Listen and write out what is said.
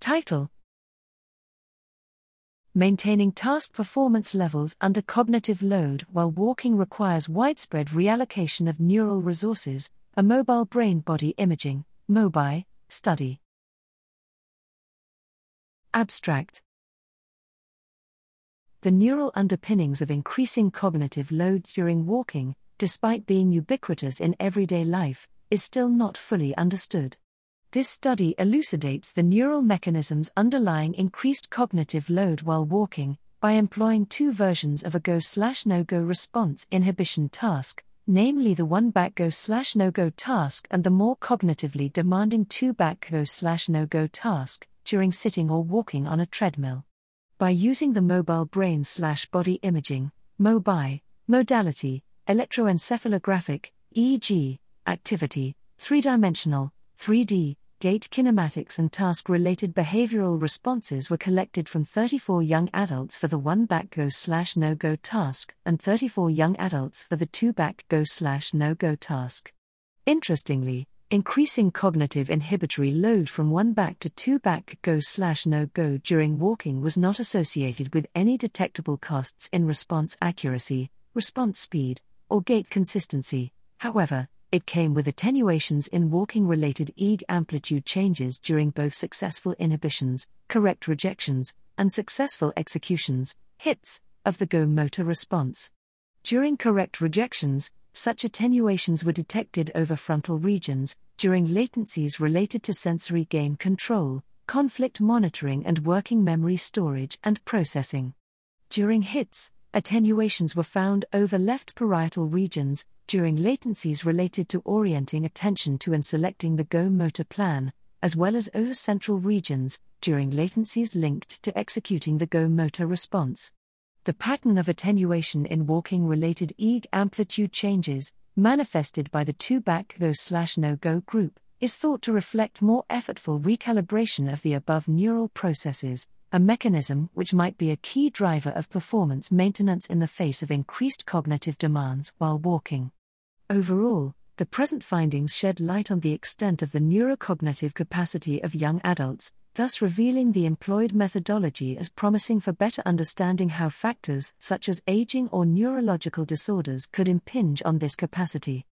Title Maintaining task performance levels under cognitive load while walking requires widespread reallocation of neural resources, a mobile brain body imaging MOBI, study. Abstract The neural underpinnings of increasing cognitive load during walking, despite being ubiquitous in everyday life, is still not fully understood. This study elucidates the neural mechanisms underlying increased cognitive load while walking by employing two versions of a go slash no go response inhibition task, namely the one back go slash no go task and the more cognitively demanding two back go slash no go task during sitting or walking on a treadmill. By using the mobile brain slash body imaging, MOBI, modality, electroencephalographic, EEG, activity, three dimensional, 3D, gait kinematics and task related behavioral responses were collected from 34 young adults for the one back go slash no go task and 34 young adults for the two back go slash no go task. Interestingly, increasing cognitive inhibitory load from one back to two back go slash no go during walking was not associated with any detectable costs in response accuracy, response speed, or gait consistency. However, it came with attenuations in walking related EEG amplitude changes during both successful inhibitions, correct rejections, and successful executions, hits, of the GO motor response. During correct rejections, such attenuations were detected over frontal regions, during latencies related to sensory gain control, conflict monitoring, and working memory storage and processing. During hits, attenuations were found over left parietal regions, during latencies related to orienting attention to and selecting the Go motor plan, as well as over central regions, during latencies linked to executing the Go motor response. The pattern of attenuation in walking related EEG amplitude changes, manifested by the two back go slash no go group, is thought to reflect more effortful recalibration of the above neural processes, a mechanism which might be a key driver of performance maintenance in the face of increased cognitive demands while walking. Overall, the present findings shed light on the extent of the neurocognitive capacity of young adults, thus revealing the employed methodology as promising for better understanding how factors such as aging or neurological disorders could impinge on this capacity.